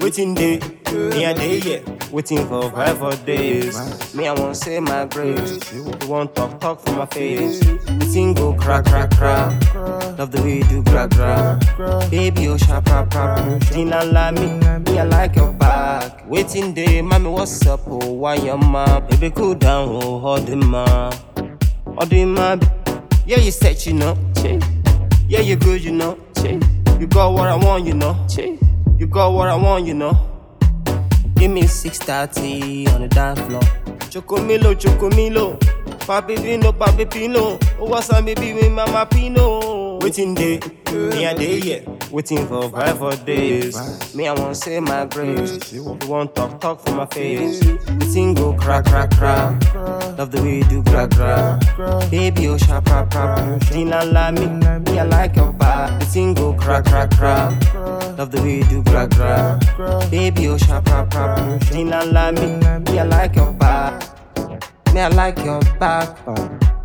Wetin dey, me a day yeah. Waiting for five days. Me I won't say my grace. You won't talk talk for my face. The thing go crack crack crack. Love the way you do crack, crack. Baby oh sharp rap rap. Dina la me, me I like your back. Wetin dey, mommy what's up? Oh why your ma? Baby cool down, oh hold the ma. Hold the ma. Yeah you said you know. Yeah you good you know. You got what I want you know. You got what I want, you know. Give me 630 on the dance floor. Chocomilo, Chocomilo. Papi Pino, Papi Pino. Oh, what's up, baby, with Mama Pino? Wetin dey, me a day, yeah. Waiting for five for days. Me, I won't say my grace. You won't talk, talk for my face. The thing go crack, crack, crack. Love the way you do gra gra. Baby, oh, sharp, rap, rap. Dina la me, me, I like your. The thing go crack, crack, crack. Love the way you do gra gra. Baby, oh sharp rap rap. Dina la me, me I like your back. Me I like your back.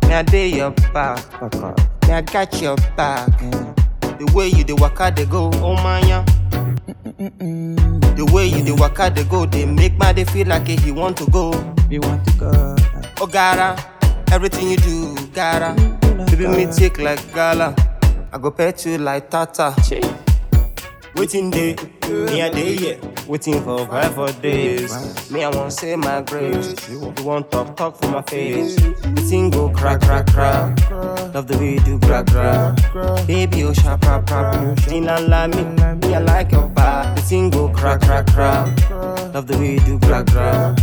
Me I day your back. Me I got your back. Eh. The way you the waka they go, oh man yeah. The way you the waka they go, they make my day feel like he want to go. We want to go. Oh gotta, everything you do, gotta. Baby me take like gala. I go pet you like tata. Wetin dey, me a day yeah. Waiting for five for days. Me I won't say my grace. You won't talk talk for my face. The thing go crack crack crack. Love the way you do gra gra. Baby oh sharp rap rap. Dina la me, me I like your back. The thing go crack crack crack. Love the way you do gra gra.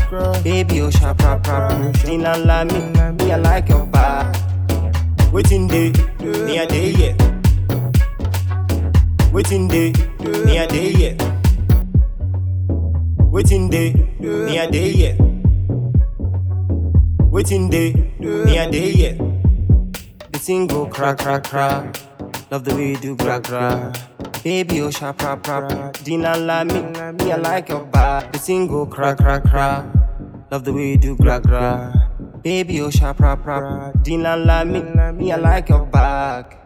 Baby oh sharp rap rap. Dina la me, me I like your back. Wetin dey, me a day yeah. Waiting day, me a day yeah. Wetin dey, me a day yeah. Wetin dey, me a day yeah. The thing go crack crack crack. Love the way you do gra gra. Baby oh sharp rap rap. Dina la me, me I like your back. The thing go crack crack crack. Love the way you do gra gra. Baby oh sharp rap rap. Dina la me, me I like your back.